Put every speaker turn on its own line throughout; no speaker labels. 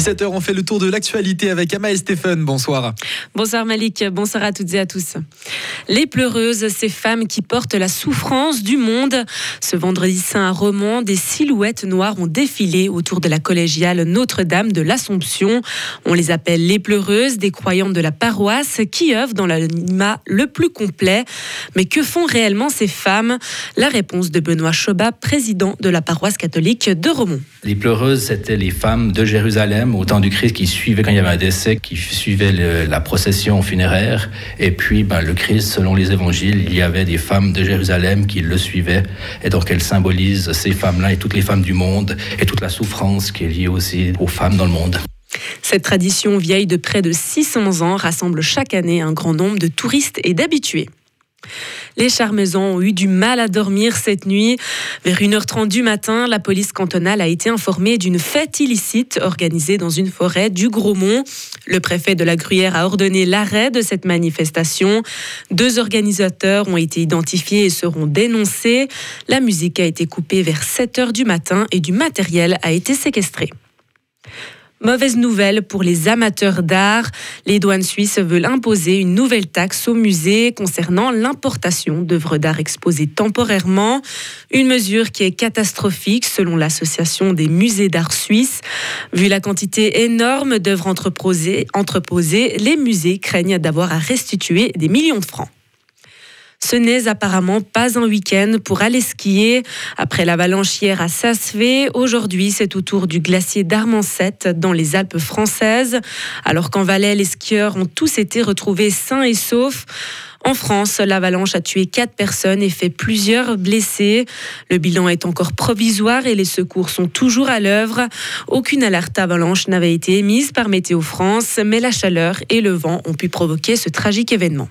17h, on fait le tour de l'actualité avec Ama et Stéphane. Bonsoir.
Bonsoir Malik, bonsoir à toutes et à tous. Les pleureuses, ces femmes qui portent la souffrance du monde. Ce vendredi saint à Romans, des silhouettes noires ont défilé autour de la collégiale Notre-Dame de l'Assomption. On les appelle les pleureuses, des croyantes de la paroisse qui œuvrent dans l'anonymat le plus complet. Mais que font réellement ces femmes? La réponse de Benoît Chobat, président de la paroisse catholique de Romont.
Les pleureuses, c'était les femmes de Jérusalem au temps du Christ qui suivaient quand il y avait un décès, qui suivaient la procession funéraire. Et puis, ben, le Christ, selon les évangiles, il y avait des femmes de Jérusalem qui le suivaient. Et donc, elles symbolisent ces femmes-là et toutes les femmes du monde et toute la souffrance qui est liée aussi aux femmes dans le monde.
Cette tradition vieille de près de 600 ans rassemble chaque année un grand nombre de touristes et d'habitués. Les Charmezans ont eu du mal à dormir cette nuit. Vers 1h30 du matin, la police cantonale a été informée d'une fête illicite organisée dans une forêt du Gros-Mont. Le préfet de la Gruyère a ordonné l'arrêt de cette manifestation. Deux organisateurs ont été identifiés et seront dénoncés. La musique a été coupée vers 7h du matin et du matériel a été séquestré. Mauvaise nouvelle pour les amateurs d'art. Les douanes suisses veulent imposer une nouvelle taxe aux musées concernant l'importation d'œuvres d'art exposées temporairement. Une mesure qui est catastrophique selon l'association des musées d'art suisses. Vu la quantité énorme d'œuvres entreposées, entreposées, les musées craignent d'avoir à restituer des millions de francs. Ce n'est apparemment pas un week-end pour aller skier. Après l'avalanche hier à Sasvé, aujourd'hui c'est au tour du glacier d'Armancet dans les Alpes françaises. Alors qu'en Valais, les skieurs ont tous été retrouvés sains et saufs. En France, l'avalanche a tué quatre personnes et fait plusieurs blessés. Le bilan est encore provisoire et les secours sont toujours à l'œuvre. Aucune alerte avalanche n'avait été émise par Météo France, mais la chaleur et le vent ont pu provoquer ce tragique événement.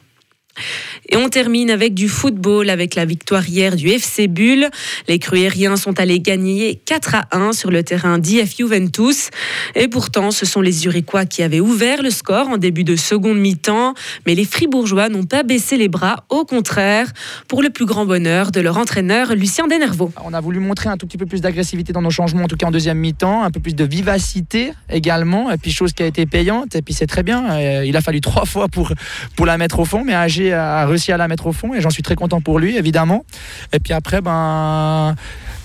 Et on termine avec du football, avec la victoire hier du FC Bull. Les Cruériens sont allés gagner 4 à 1 sur le terrain d'IF Juventus. Et pourtant, ce sont les Zurichois qui avaient ouvert le score en début de seconde mi-temps. Mais les Fribourgeois n'ont pas baissé les bras, au contraire, pour le plus grand bonheur de leur entraîneur Lucien Denervaux.
On a voulu montrer un tout petit peu plus d'agressivité dans nos changements, en tout cas en deuxième mi-temps, un peu plus de vivacité également, et puis chose qui a été payante, et puis c'est très bien. Euh, il a fallu trois fois pour, pour la mettre au fond, mais AG a réussi à la mettre au fond et j'en suis très content pour lui, évidemment. Et puis après, ben.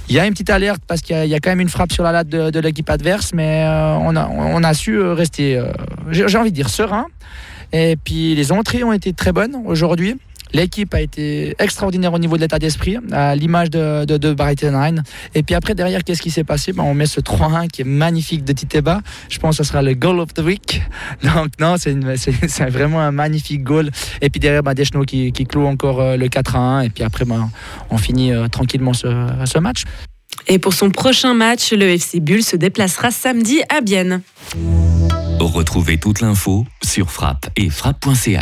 Il y a une petite alerte parce qu'il y, a quand même une frappe sur la latte de, l'équipe adverse, mais euh, on, a, on, a, su euh, rester, euh, j'ai envie de dire, serein. Et puis les entrées ont été très bonnes aujourd'hui. L'équipe a été extraordinaire au niveau de l'état d'esprit, à l'image de, de, Brighton Et puis après, derrière, qu'est-ce qui s'est passé? Ben, On met ce 3-1 qui est magnifique de Titeba. Je pense que ce sera le goal of the week. Donc, non, c'est vraiment un magnifique goal. Et puis derrière, ben, Deschno qui, qui clôt encore euh, le 4-1. Et puis après, ben, on finit euh, tranquillement ce, ce match.
Et pour son prochain match, le FC Bull se déplacera samedi à Bienne.
Retrouvez toute l'info sur frappe et frappe.ch.